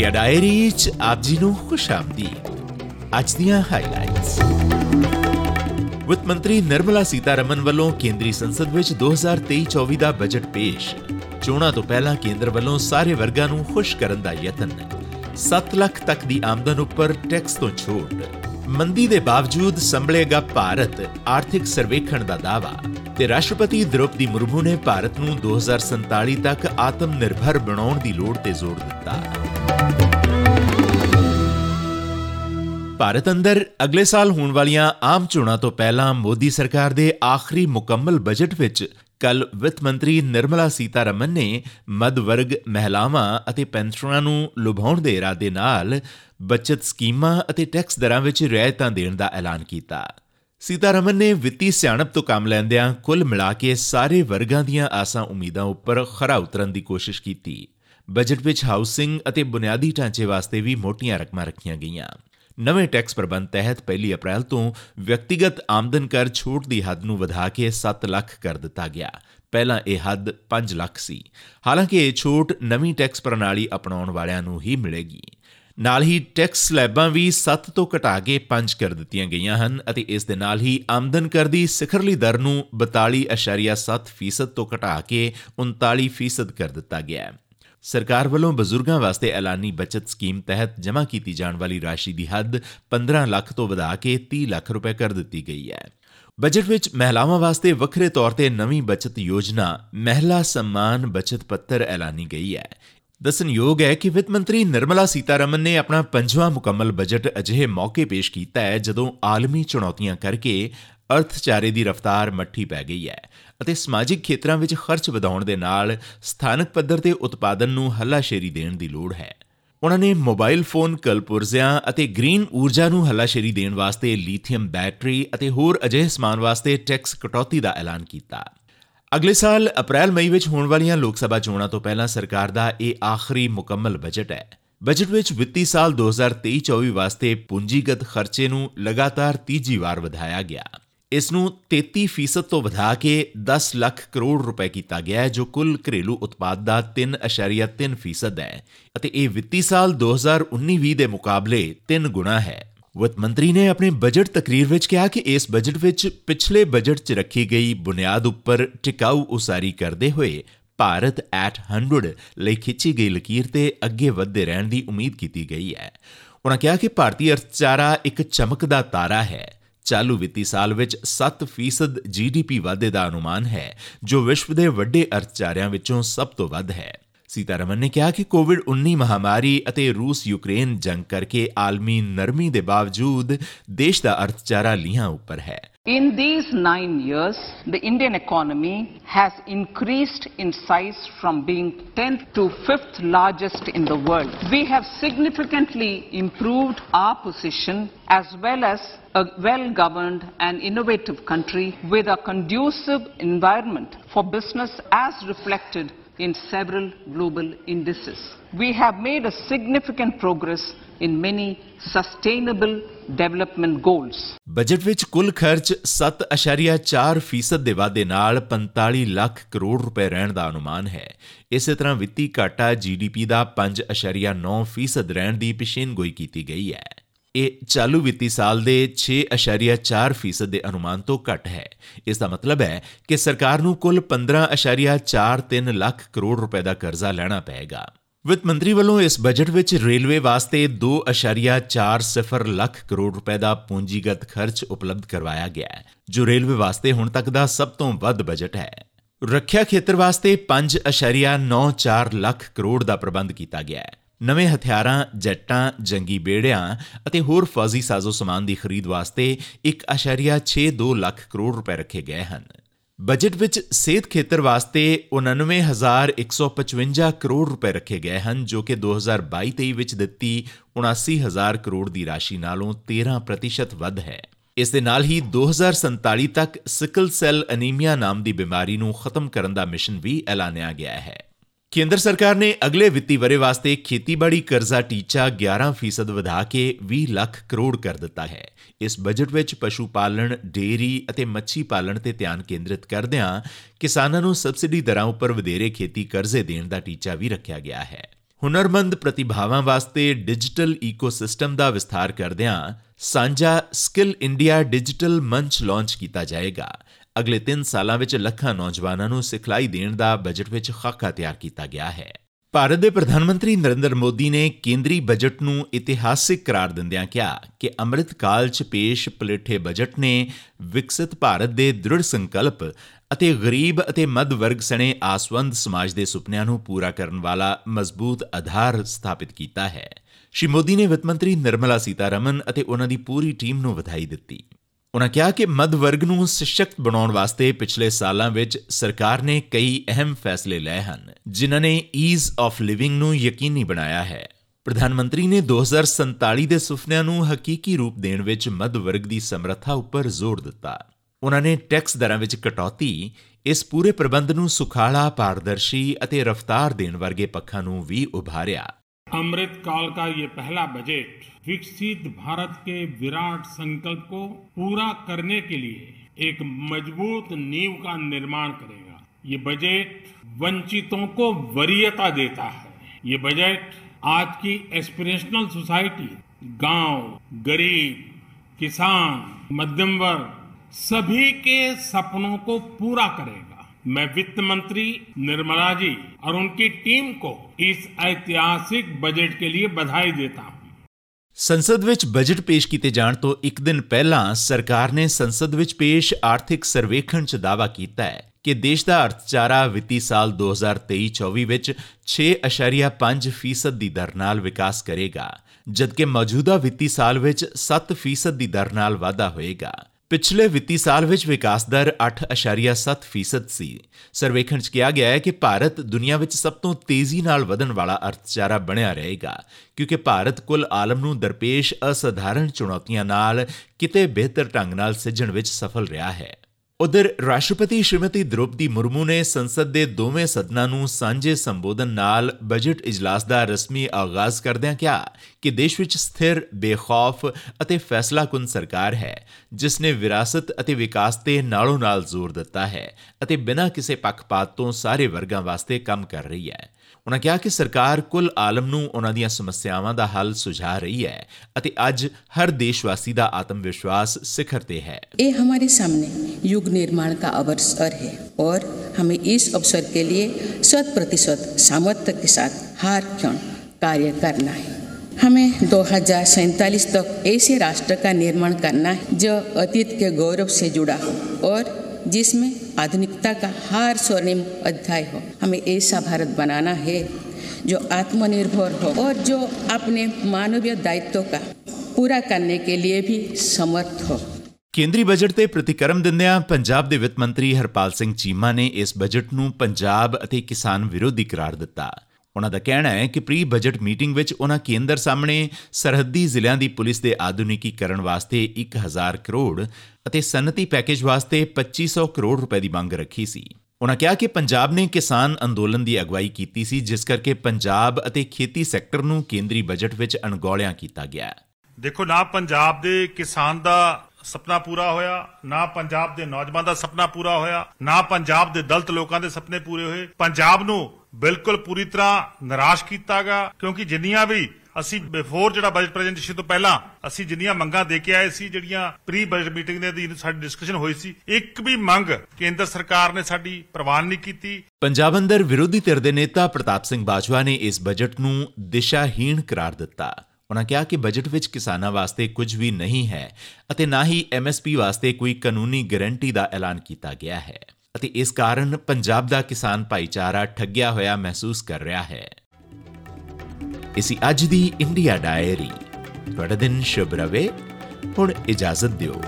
India diary ਚ ਆਪ ਜੀ ਨੂੰ ਖੁਸ਼ ਆਮਦੀਦ। ਅੱਜ ਦੀਆਂ ਹਾਈਲਾਈਟਸ ਵਿੱਤ ਮੰਤਰੀ ਨਿਰਮਲਾ ਸੀਤਾਰਮਨ ਵੱਲੋਂ ਕੇਂਦਰੀ ਸੰਸਦ ਵਿੱਚ 2023-24 ਦਾ ਬਜਟ ਪੇਸ਼। ਚੋਣਾਂ ਤੋਂ ਪਹਿਲਾਂ ਕੇਂਦਰ ਵੱਲੋਂ ਸਾਰੇ ਵਰਗਾਂ ਨੂੰ ਖੁਸ਼ ਕਰਨ ਦਾ ਯਤਨ। 7 ਲੱਖ ਤੱਕ ਦੀ ਆਮਦਨ ਉੱਪਰ ਟੈਕਸ ਤੋਂ ਛੋਟ। ਮੰਦੀ ਦੇ ਬਾਵਜੂਦ ਸੰਭਲੇਗਾ ਭਾਰਤ ਆਰਥਿਕ ਸਰਵੇਖਣ ਦਾ ਦਾਵਾ ਤੇ ਰਾਸ਼ਟਰਪਤੀ ਦ੍ਰੋਪਦੀ ਮੁਰਮੂ ਨੇ ਭਾਰਤ ਨੂੰ 2047 ਤੱਕ ਆਤਮ ਨਿਰਭਰ ਬਣਾਉਣ ਦੀ ਲੋੜ ਤੇ ਜ਼ੋਰ ਦਿੱਤਾ। ਭਾਰਤ ਅੰਦਰ ਅਗਲੇ ਸਾਲ ਹੋਣ ਵਾਲੀਆਂ ਆਮ ਚੋਣਾਂ ਤੋਂ ਪਹਿਲਾਂ ਮੋਦੀ ਸਰਕਾਰ ਦੇ ਆਖਰੀ ਮੁਕੰਮਲ ਬਜਟ ਵਿੱਚ ਕੱਲ ਵਿੱਤ ਮੰਤਰੀ ਨਿਰਮਲਾ ਸੀਤਾਰਮਨ ਨੇ ਮੱਧ ਵਰਗ ਮਹਿਲਾਵਾਂ ਅਤੇ ਪੈਨਸ਼ਨਰਾਂ ਨੂੰ ਲੁਭਾਉਣ ਦੇ ਇਰਾਦੇ ਨਾਲ ਬਚਤ ਸਕੀਮਾਂ ਅਤੇ ਟੈਕਸ ਦਰਾਂ ਵਿੱਚ ਰਿਆਇਤਾਂ ਦੇਣ ਦਾ ਐਲਾਨ ਕੀਤਾ। ਸੀਤਾਰਮਨ ਨੇ ਵਿੱਤੀ ਸਿਆਣਪ ਤੋਂ ਕੰਮ ਲੈਂਦਿਆਂ ਕੁੱਲ ਮਿਲਾ ਕੇ ਸਾਰੇ ਵਰਗਾਂ ਦੀਆਂ ਆਸਾਂ ਉਮੀਦਾਂ ਉੱਪਰ ਖਰਾ ਉਤਰਨ ਦੀ ਕੋਸ਼ਿਸ਼ ਕੀਤੀ। ਬਜਟ ਵਿੱਚ ਹਾਊਸਿੰਗ ਅਤੇ ਬੁਨਿਆਦੀ ਢਾਂਚੇ ਵਾਸਤੇ ਵੀ ਮੋਟੀਆਂ ਰਕਮਾਂ ਰੱਖੀਆਂ ਗਈਆਂ। ਨਵੇਂ ਟੈਕਸ ਪ੍ਰਬੰਧ ਤਹਿਤ 1 ਅਪ੍ਰੈਲ ਤੋਂ ਵਿਅਕਤੀਗਤ ਆਮਦਨ ਕਰ ਛੋਟ ਦੀ ਹੱਦ ਨੂੰ ਵਧਾ ਕੇ 7 ਲੱਖ ਕਰ ਦਿੱਤਾ ਗਿਆ। ਪਹਿਲਾਂ ਇਹ ਹੱਦ 5 ਲੱਖ ਸੀ। ਹਾਲਾਂਕਿ ਇਹ ਛੋਟ ਨਵੀਂ ਟੈਕਸ ਪ੍ਰਣਾਲੀ ਅਪਣਾਉਣ ਵਾਲਿਆਂ ਨੂੰ ਹੀ ਮਿਲੇਗੀ। ਨਾਲ ਹੀ ਟੈਕਸ ਸਲੈਬਾਂ ਵੀ 7 ਤੋਂ ਘਟਾ ਕੇ 5 ਕਰ ਦਿੱਤੀਆਂ ਗਈਆਂ ਹਨ ਅਤੇ ਇਸ ਦੇ ਨਾਲ ਹੀ ਆਮਦਨ ਕਰ ਦੀ ਸਿਖਰਲੀ ਦਰ ਨੂੰ 42.7% ਤੋਂ ਘਟਾ ਕੇ 39% ਕਰ ਦਿੱਤਾ ਗਿਆ ਹੈ। ਸਰਕਾਰ ਵੱਲੋਂ ਬਜ਼ੁਰਗਾਂ ਵਾਸਤੇ ਐਲਾਨੀ ਬਚਤ ਸਕੀਮ ਤਹਿਤ ਜਮ੍ਹਾਂ ਕੀਤੀ ਜਾਣ ਵਾਲੀ ਰਾਸ਼ੀ ਦੀ ਹੱਦ 15 ਲੱਖ ਤੋਂ ਵਧਾ ਕੇ 30 ਲੱਖ ਰੁਪਏ ਕਰ ਦਿੱਤੀ ਗਈ ਹੈ। ਬਜਟ ਵਿੱਚ ਮਹਿਲਾਵਾਂ ਵਾਸਤੇ ਵੱਖਰੇ ਤੌਰ ਤੇ ਨਵੀਂ ਬਚਤ ਯੋਜਨਾ, ਮਹਿਲਾ ਸਨਮਾਨ ਬਚਤ ਪੱਤਰ ਐਲਾਨੀ ਗਈ ਹੈ। ਦਸਨਯੋਗ ਹੈ ਕਿ ਵਿੱਤ ਮੰਤਰੀ ਨਿਰਮਲਾ ਸੀਤਾਰਮਨ ਨੇ ਆਪਣਾ ਪੰਜਵਾਂ ਮੁਕੰਮਲ ਬਜਟ ਅਜਿਹੇ ਮੌਕੇ ਪੇਸ਼ ਕੀਤਾ ਹੈ ਜਦੋਂ ਆਲਮੀ ਚੁਣੌਤੀਆਂ ਕਰਕੇ ਅਰਥਚਾਰੇ ਦੀ ਰਫ਼ਤਾਰ ਮੱਠੀ ਪੈ ਗਈ ਹੈ ਅਤੇ ਸਮਾਜਿਕ ਖੇਤਰਾਂ ਵਿੱਚ ਖਰਚ ਵਧਾਉਣ ਦੇ ਨਾਲ ਸਥਾਨਕ ਪੱਧਰ ਤੇ ਉਤਪਾਦਨ ਨੂੰ ਹੱਲਾਸ਼ੇਰੀ ਦੇਣ ਦੀ ਲੋੜ ਹੈ। ਉਹਨਾਂ ਨੇ ਮੋਬਾਈਲ ਫੋਨ ਕਲਪੁਰਜ਼ਿਆਂ ਅਤੇ ਗ੍ਰੀਨ ਊਰਜਾ ਨੂੰ ਹੱਲਾਸ਼ੇਰੀ ਦੇਣ ਵਾਸਤੇ ਲੀਥੀਅਮ ਬੈਟਰੀ ਅਤੇ ਹੋਰ ਅਜਿਹੇ ਸਮਾਨ ਵਾਸਤੇ ਟੈਕਸ ਕਟੌਤੀ ਦਾ ਐਲਾਨ ਕੀਤਾ। ਅਗਲੇ ਸਾਲ ਅਪ੍ਰੈਲ, ਮਈ ਵਿੱਚ ਹੋਣ ਵਾਲੀਆਂ ਲੋਕ ਸਭਾ ਚੋਣਾਂ ਤੋਂ ਪਹਿਲਾਂ ਸਰਕਾਰ ਦਾ ਇਹ ਆਖਰੀ ਮੁਕੰਮਲ ਬਜਟ ਹੈ। ਬਜਟ ਵਿੱਚ ਵਿੱਤੀ ਸਾਲ 2023-24 ਵਾਸਤੇ ਪੂੰਜੀਗਤ ਖਰਚੇ ਨੂੰ ਲਗਾਤਾਰ ਤੀਜੀ ਵਾਰ ਵਧਾਇਆ ਗਿਆ। ਇਸ ਨੂੰ 33% ਤੋਂ ਵਧਾ ਕੇ 10 ਲੱਖ ਕਰੋੜ ਰੁਪਏ ਕੀਤਾ ਗਿਆ ਹੈ, ਜੋ ਕੁੱਲ ਘਰੇਲੂ ਉਤਪਾਦ ਦਾ 3.3% ਹੈ ਅਤੇ ਇਹ ਵਿੱਤੀ ਸਾਲ 2019-20 ਦੇ ਮੁਕਾਬਲੇ 3 ਗੁਣਾ ਹੈ। ਵਿੱਤ ਮੰਤਰੀ ਨੇ ਆਪਣੇ ਬਜਟ ਤਕਰੀਰ ਵਿੱਚ ਕਿਹਾ ਕਿ ਇਸ ਬਜਟ ਵਿੱਚ ਪਿਛਲੇ ਬਜਟ 'ਚ ਰੱਖੀ ਗਈ ਬੁਨਿਆਦ ਉੱਪਰ ਟਿਕਾਊ ਉਸਾਰੀ ਕਰਦੇ ਹੋਏ ਭਾਰਤ ਐਟ 100 ਲਈ ਖਿੱਚੀ ਗਈ ਲਕੀਰ ਤੇ ਅੱਗੇ ਵਧਦੇ ਰਹਿਣ ਦੀ ਉਮੀਦ ਕੀਤੀ ਗਈ ਹੈ। ਉਹਨਾਂ ਕਿਹਾ ਕਿ ਭਾਰਤੀ ਅਰਥਚਾਰਾ ਇੱਕ ਚਮਕਦਾ ਤਾਰਾ ਹੈ। ਚਾਲੂ ਵਿੱਤੀ ਸਾਲ ਵਿੱਚ 7% ਜੀਡੀਪੀ ਵਾਧੇ ਦਾ ਅਨੁਮਾਨ ਹੈ ਜੋ ਵਿਸ਼ਵ ਦੇ ਵੱਡੇ ਅਰਥਚਾਰਿਆਂ ਵਿੱਚੋਂ ਸਭ ਤੋਂ ਵੱਧ ਹੈ ਸੀਤਾਰਮਨ ਨੇ ਕਿਹਾ ਕਿ ਕੋਵਿਡ-19 ਮਹਾਮਾਰੀ ਅਤੇ ਰੂਸ ਯੂਕਰੇਨ ਜੰਗ ਕਰਕੇ ਆਲਮੀ ਨਰਮੀ ਦੇ ਬਾਵਜੂਦ ਦੇਸ਼ ਦਾ ਅਰਥਚਾਰਾ ਲੀਹਾਂ ਉੱਪਰ ਹੈ In these nine years, the Indian economy has increased in size from being 10th to 5th largest in the world. We have significantly improved our position as well as a well-governed and innovative country with a conducive environment for business as reflected in several global indices. We have made a significant progress in many sustainable development goals. Budget ਵਿੱਚ ਕੁੱਲ ਖਰਚ 7.4% ਦੇ ਵਾਧੇ ਨਾਲ 45 ਲੱਖ ਕਰੋੜ ਰੁਪਏ ਰਹਿਣ ਦਾ ਅਨੁਮਾਨ ਹੈ ਇਸੇ ਤਰ੍ਹਾਂ ਵਿੱਤੀ ਘਾਟਾ ਜੀਡੀਪੀ ਦਾ 5.9% ਰਹਿਣ ਦੀ ਪੇਸ਼ੀਨਗੋਈ ਕੀਤੀ ਗਈ ਹੈ ਇਹ ਚਾਲੂ ਵਿੱਤੀ ਸਾਲ ਦੇ 6.4% ਦੇ ਅਨੁਮਾਨ ਤੋਂ ਘੱਟ ਹੈ। ਇਸ ਦਾ ਮਤਲਬ ਹੈ ਕਿ ਸਰਕਾਰ ਨੂੰ ਕੁੱਲ 15.43 ਲੱਖ ਕਰੋੜ ਰੁਪਏ ਦਾ ਕਰਜ਼ਾ ਲੈਣਾ ਪਏਗਾ। ਵਿੱਤ ਮੰਤਰੀ ਵੱਲੋਂ ਇਸ ਬਜਟ ਵਿੱਚ ਰੇਲਵੇ ਵਾਸਤੇ 2.40 ਲੱਖ ਕਰੋੜ ਰੁਪਏ ਦਾ ਪੂੰਜੀਗਤ ਖਰਚ ਉਪਲਬਧ ਕਰਵਾਇਆ ਗਿਆ ਹੈ, ਜੋ ਰੇਲਵੇ ਵਾਸਤੇ ਹੁਣ ਤੱਕ ਦਾ ਸਭ ਤੋਂ ਵੱਧ ਬਜਟ ਹੈ। ਰੱਖਿਆ ਖੇਤਰ ਵਾਸਤੇ 5.94 ਲੱਖ ਕਰੋੜ ਦਾ ਪ੍ਰਬੰਧ ਕੀਤਾ ਗਿਆ ਹੈ। ਨਵੇਂ ਹਥਿਆਰਾਂ, ਜੈਟਾਂ, ਜੰਗੀ ਬੇੜਿਆਂ ਅਤੇ ਹੋਰ ਫੌਜੀ ਸਾਜ਼ੋ ਸਮਾਨ ਦੀ ਖਰੀਦ ਵਾਸਤੇ 1.62 ਲੱਖ ਕਰੋੜ ਰੁਪਏ ਰੱਖੇ ਗਏ ਹਨ। ਬਜਟ ਵਿੱਚ ਸਿਹਤ ਖੇਤਰ ਵਾਸਤੇ 89155 ਕਰੋੜ ਰੁਪਏ ਰੱਖੇ ਗਏ ਹਨ, ਜੋ ਕਿ 2022-23 ਵਿੱਚ ਦਿੱਤੀ 79000 ਕਰੋੜ ਦੀ ਰਾਸ਼ੀ ਨਾਲੋਂ 13% ਵੱਧ ਹੈ। ਇਸ ਦੇ ਨਾਲ ਹੀ 2047 ਤੱਕ ਸਿਕਲ ਸੈਲ ਅਨੀਮੀਆ ਨਾਮ ਦੀ ਬਿਮਾਰੀ ਨੂੰ ਖਤਮ ਕਰਨ ਦਾ ਮਿਸ਼ਨ ਵੀ ਐਲਾਨਿਆ ਗਿਆ ਹੈ। ਕੇਂਦਰ ਸਰਕਾਰ ਨੇ ਅਗਲੇ ਵਿੱਤੀ ਵਰੇ ਵਾਸਤੇ ਖੇਤੀਬਾੜੀ ਕਰਜ਼ਾ ਟੀਚਾ 11% ਵਧਾ ਕੇ 20 ਲੱਖ ਕਰੋੜ ਕਰ ਦਿੱਤਾ ਹੈ। ਇਸ ਬਜਟ ਵਿੱਚ ਪਸ਼ੂ ਪਾਲਣ ਡੇਰੀ ਅਤੇ ਮੱਛੀ ਪਾਲਣ ਤੇ ਧਿਆਨ ਕੇਂਦਰਿਤ ਕਰਦਿਆਂ ਕਿਸਾਨਾਂ ਨੂੰ ਸਬਸਿਡੀ ਦਰਾਂ ਉੱਪਰ ਵਧੇਰੇ ਖੇਤੀ ਕਰਜ਼ੇ ਦੇਣ ਦਾ ਟੀਚਾ ਵੀ ਰੱਖਿਆ ਗਿਆ ਹੈ। ਹੁਨਰਮੰਦ ਪ੍ਰਤਿਭਾਵਾਂ ਵਾਸਤੇ ਡਿਜੀਟਲ ਇਕੋਸਿਸਟਮ ਦਾ ਵਿਸਥਾਰ ਕਰਦਿਆਂ ਸਾਂਝਾ ਸਕਿੱਲ ਇੰਡੀਆ ਡਿਜੀਟਲ ਮੰਚ ਲਾਂਚ ਕੀਤਾ ਜਾਏਗਾ। ਅਗਲੇ 3 ਸਾਲਾਂ ਵਿੱਚ ਲੱਖਾਂ ਨੌਜਵਾਨਾਂ ਨੂੰ ਸਿਖਲਾਈ ਦੇਣ ਦਾ ਬਜਟ ਵਿੱਚ ਖਾਕਾ ਤਿਆਰ ਕੀਤਾ ਗਿਆ ਹੈ। ਭਾਰਤ ਦੇ ਪ੍ਰਧਾਨ ਮੰਤਰੀ ਨਰਿੰਦਰ ਮੋਦੀ ਨੇ ਕੇਂਦਰੀ ਬਜਟ ਨੂੰ ਇਤਿਹਾਸਿਕ ਕਰਾਰ ਦਿੰਦਿਆਂ ਕਿਹਾ ਕਿ ਅੰਮ੍ਰਿਤ ਕਾਲ 'ਚ ਪੇਸ਼ ਪਲੇਠੇ ਬਜਟ ਨੇ ਵਿਕਸਿਤ ਭਾਰਤ ਦੇ ਦ੍ਰਿੜ ਸੰਕਲਪ ਅਤੇ ਗਰੀਬ ਅਤੇ ਮੱਧ ਵਰਗ ਸਣੇ ਆਸਵੰਦ ਸਮਾਜ ਦੇ ਸੁਪਨਿਆਂ ਨੂੰ ਪੂਰਾ ਕਰਨ ਵਾਲਾ ਮਜ਼ਬੂਤ ਆਧਾਰ ਸਥਾਪਿਤ ਕੀਤਾ ਹੈ। ਸ਼੍ਰੀ ਮੋਦੀ ਨੇ ਵਿੱਤ ਮੰਤਰੀ ਨਿਰਮਲਾ ਸੀਤਾਰਮਨ ਅਤੇ ਉਹਨਾਂ ਦੀ ਪੂਰੀ ਟੀਮ ਨੂੰ ਵਧਾਈ ਦਿੱਤੀ। ਉਨ੍ਹਾਂ ਕਿਹਾ ਕਿ ਮੱਧ ਵਰਗ ਨੂੰ ਸਸ਼ਕਤ ਬਣਾਉਣ ਵਾਸਤੇ ਪਿਛਲੇ ਸਾਲਾਂ ਵਿੱਚ ਸਰਕਾਰ ਨੇ ਕਈ ਅਹਿਮ ਫੈਸਲੇ ਲਏ ਹਨ, ਜਿਨ੍ਹਾਂ ਨੇ ਈਜ਼ ਆਫ ਲਿਵਿੰਗ ਨੂੰ ਯਕੀਨੀ ਬਣਾਇਆ ਹੈ। ਪ੍ਰਧਾਨ ਮੰਤਰੀ ਨੇ 2047 ਦੇ ਸੁਪਨਿਆਂ ਨੂੰ ਹਕੀਕੀ ਰੂਪ ਦੇਣ ਵਿੱਚ ਮੱਧ ਵਰਗ ਦੀ ਸਮਰੱਥਾ ਉੱਪਰ ਜ਼ੋਰ ਦਿੱਤਾ। ਉਨ੍ਹਾਂ ਨੇ ਟੈਕਸ ਦਰਾਂ ਵਿੱਚ ਕਟੌਤੀ, ਇਸ ਪੂਰੇ ਪ੍ਰਬੰਧ ਨੂੰ ਸੁਖਾਲਾ, ਪਾਰਦਰਸ਼ੀ ਅਤੇ ਰਫ਼ਤਾਰ ਦੇਣ ਵਰਗੇ ਪੱਖਾਂ ਨੂੰ ਵੀ ਉਭਾਰਿਆ। अमृत काल का ये पहला बजट विकसित भारत के विराट संकल्प को पूरा करने के लिए एक मज़बूत नींव का निर्माण करेगा। ये बजट वंचितों को वरीयता देता है। ये बजट आज की एस्पिरेशनल सोसाइटी गाँव, गरीब, किसान मध्यम वर्ग सभी के सपनों को पूरा करेगा। मैं वित्त मंत्री निर्मला जी और उनकी टीम को इस ऐतिहासिक बजट के लिए बधाई देता हूं ਸੰਸਦ ਵਿੱਚ ਬਜਟ ਪੇਸ਼ ਕੀਤੇ ਜਾਣ ਤੋਂ ਇੱਕ ਦਿਨ ਪਹਿਲਾਂ ਸਰਕਾਰ ਨੇ ਸੰਸਦ ਵਿੱਚ ਪੇਸ਼ ਆਰਥਿਕ ਸਰਵੇਖਣ 'ਚ ਦਾਅਵਾ ਕੀਤਾ ਹੈ ਕਿ ਦੇਸ਼ ਦਾ ਅਰਥਚਾਰਾ ਵਿੱਤੀ ਸਾਲ 2023-24 ਵਿੱਚ 6.5% ਦੀ ਦਰ ਨਾਲ ਵਿਕਾਸ ਕਰੇਗਾ ਜਦਕਿ ਮੌਜੂਦਾ ਵਿੱਤੀ ਸਾਲ ਵਿੱਚ 7% ਦੀ ਦਰ ਨਾਲ ਵਾਧਾ ਹੋਏਗਾ ਪਿਛਲੇ ਵਿੱਤੀ ਸਾਲ ਵਿੱਚ ਵਿਕਾਸ ਦਰ 8.7% ਸੀ। ਸਰਵੇਖਣ 'ਚ ਕਿਹਾ ਗਿਆ ਹੈ ਕਿ ਭਾਰਤ ਦੁਨੀਆ ਵਿੱਚ ਸਭ ਤੋਂ ਤੇਜ਼ੀ ਨਾਲ ਵਧਣ ਵਾਲਾ ਅਰਥਚਾਰਾ ਬਣਿਆ ਰਹੇਗਾ, ਕਿਉਂਕਿ ਭਾਰਤ ਕੁੱਲ ਆਲਮ ਨੂੰ ਦਰਪੇਸ਼ ਅਸਧਾਰਨ ਚੁਣੌਤੀਆਂ ਨਾਲ ਕਿਤੇ ਬਿਹਤਰ ਢੰਗ ਨਾਲ ਸਿੱਝਣ ਵਿੱਚ ਸਫਲ ਰਿਹਾ ਹੈ। ਉਧਰ ਰਾਸ਼ਟਰਪਤੀ ਸ਼੍ਰੀਮਤੀ ਦ੍ਰੋਪਦੀ ਮੁਰਮੂ ਨੇ ਸੰਸਦ ਦੇ ਦੋਵੇਂ ਸਦਨਾਂ ਨੂੰ ਸਾਂਝੇ ਸੰਬੋਧਨ ਨਾਲ ਬਜਟ ਇਜਲਾਸ ਦਾ ਰਸਮੀ ਆਗਾਜ਼ ਕਰਦਿਆਂ ਕਿਹਾ ਕਿ ਦੇਸ਼ ਵਿੱਚ ਸਥਿਰ, ਬੇਖੌਫ ਅਤੇ ਫੈਸਲਾਕੁਨ ਸਰਕਾਰ ਹੈ ਜਿਸ ਨੇ ਵਿਰਾਸਤ ਅਤੇ ਵਿਕਾਸ ਤੇ ਨਾਲੋਂ ਨਾਲ ਜ਼ੋਰ ਦਿੱਤਾ ਹੈ ਅਤੇ ਬਿਨਾਂ ਕਿਸੇ ਪੱਖਪਾਤ ਤੋਂ ਸਾਰੇ ਵਰਗਾਂ ਵਾਸਤੇ ਕੰਮ ਕਰ ਰਹੀ ਹੈ। ਉਨ੍ਹਾਂ ਕਿਹਾ ਕਿ ਸਰਕਾਰ ਕੁੱਲ ਆਲਮ ਨੂੰ ਉਹਨਾਂ ਦੀਆਂ ਸਮੱਸਿਆਵਾਂ ਦਾ ਹੱਲ ਸੁਝਾ ਰਹੀ ਹੈ ਅਤੇ ਅੱਜ ਹਰ ਦੇਸ਼ਵਾਸੀ ਦਾ ਆਤਮ ਵਿਸ਼ਵਾਸ ਸਿਖਰ ਤੇ ਹੈ। ਇਹ ਹਮਾਰੇ ਸਾਹਮਣੇ ਯੁਗ निर्माण का अवसर है और हमें इस अवसर के लिए शत प्रतिशत सामर्थ्य के साथ हार क्षण कार्य करना है। हमें दो तक ऐसे राष्ट्र का निर्माण करना है जो अतीत के गौरव से जुड़ा हो और जिसमें आधुनिकता का हर स्वर्णिम अध्याय हो। हमें ऐसा भारत बनाना है जो आत्मनिर्भर हो और जो अपने मानवीय दायित्व का पूरा करने के लिए भी समर्थ हो। ਕੇਂਦਰੀ ਬਜਟ ਤੇ ਪ੍ਰਤੀਕਰਮ ਦਿੰਦਿਆਂ ਪੰਜਾਬ ਦੇ ਵਿੱਤ ਮੰਤਰੀ ਹਰਪਾਲ ਸਿੰਘ ਚੀਮਾ ਨੇ ਇਸ ਬਜਟ ਨੂੰ ਪੰਜਾਬ ਅਤੇ ਕਿਸਾਨ ਵਿਰੋਧੀ ਕਰਾਰ ਦਿੱਤਾ। ਉਹਨਾਂ ਦਾ ਕਹਿਣਾ ਹੈ ਕਿ ਪ੍ਰੀ ਬਜਟ ਮੀਟਿੰਗ ਵਿੱਚ ਉਹਨਾਂ ਕੇਂਦਰ ਸਾਹਮਣੇ ਸਰਹੱਦੀ ਜ਼ਿਲ੍ਹਿਆਂ ਦੀ ਪੁਲਿਸ ਦੇ ਆਧੁਨਿਕੀਕਰਨ ਵਾਸਤੇ 1000 ਕਰੋੜ ਅਤੇ ਸਨਅਤੀ ਪੈਕੇਜ ਵਾਸਤੇ 2500 ਕਰੋੜ ਰੁਪਏ ਦੀ ਮੰਗ ਰੱਖੀ ਸੀ। ਉਹਨਾਂ ਕਿਹਾ ਕਿ ਪੰਜਾਬ ਨੇ ਕਿਸਾਨ ਅੰਦੋਲਨ ਦੀ ਅਗਵਾਈ ਕੀਤੀ ਸੀ, ਜਿਸ ਕਰਕੇ ਪੰਜਾਬ ਅਤੇ ਖੇਤੀ ਸੈਕਟਰ ਨੂੰ ਕੇਂਦਰੀ ਬਜਟ ਵਿੱਚ ਅਣਗੌਲਿਆਂ ਕੀਤਾ ਗਿਆ। ਦੇਖੋ, ਨਾ ਪੰਜਾਬ ਦੇ ਕਿਸਾਨ ਦਾ ਸੁਪਨਾ ਪੂਰਾ ਹੋਇਆ, ਨਾ ਪੰਜਾਬ ਦੇ ਨੌਜਵਾਨ ਦਾ ਸੁਪਨਾ ਪੂਰਾ ਹੋਇਆ, ਨਾ ਪੰਜਾਬ ਦੇ ਦਲਿਤ ਲੋਕਾਂ ਦੇ ਸੁਪਨੇ ਪੂਰੇ ਹੋਏ। ਪੰਜਾਬ ਨੂੰ ਬਿਲਕੁਲ ਪੂਰੀ ਤਰ੍ਹਾਂ ਨਿਰਾਸ਼ ਕੀਤਾਗਾ ਕਿਉਂਕਿ ਜਿੰਨੀਆਂ ਵੀ ਅਸੀਂ ਬਿਫੋਰ ਜਿਹੜਾ ਬਜਟ ਪ੍ਰੈਜੈਂਟੇਸ਼ਨ ਤੋਂ ਪਹਿਲਾਂ ਅਸੀਂ ਜਿੰਨੀਆਂ ਮੰਗਾਂ ਦੇ ਕੇ ਆਏ ਸੀ, ਜਿਹੜੀਆਂ ਪ੍ਰੀ ਬਜਟ ਮੀਟਿੰਗ ਦੇ ਅਧੀਨ ਸਾਡੀ ਡਿਸਕਸ਼ਨ ਹੋਈ ਸੀ, ਇੱਕ ਵੀ ਮੰਗ ਕੇਂਦਰ ਸਰਕਾਰ ਨੇ ਸਾਡੀ ਪ੍ਰਵਾਨ ਨਹੀਂ ਕੀਤੀ। ਪੰਜਾਬ ਅੰਦਰ ਵਿਰੋਧੀ ਧਿਰ ਦੇ ਨੇਤਾ ਪ੍ਰਤਾਪ ਸਿੰਘ ਬਾਜਵਾ ਨੇ ਇਸ ਬਜਟ ਨੂੰ ਦਿਸ਼ਾਹੀਣ ਕਰਾਰ ਦਿੱਤਾ। ਉਨ੍ਹਾਂ ਕਿਹਾ ਕਿ ਬਜਟ ਵਿੱਚ ਕਿਸਾਨਾਂ ਵਾਸਤੇ ਕੁਝ ਵੀ ਨਹੀਂ ਹੈ ਅਤੇ ਨਾ ਹੀ ਐਮਐਸਪੀ ਵਾਸਤੇ ਕੋਈ ਕਾਨੂੰਨੀ ਗਾਰੰਟੀ ਦਾ ਐਲਾਨ ਕੀਤਾ ਗਿਆ ਹੈ ਅਤੇ ਇਸ ਕਾਰਨ ਪੰਜਾਬ ਦਾ ਕਿਸਾਨ ਭਾਈਚਾਰਾ ਠੱਗਿਆ ਹੋਇਆ ਮਹਿਸੂਸ ਕਰ ਰਿਹਾ ਹੈ। ਇਸੀ ਅੱਜ ਦੀ ਇੰਡੀਆ ਡਾਇਰੀ। ਤੁਹਾਡਾ ਦਿਨ ਸ਼ੁਭ ਰਵੇ। ਹੁਣ ਇਜਾਜ਼ਤ ਦਿਓ।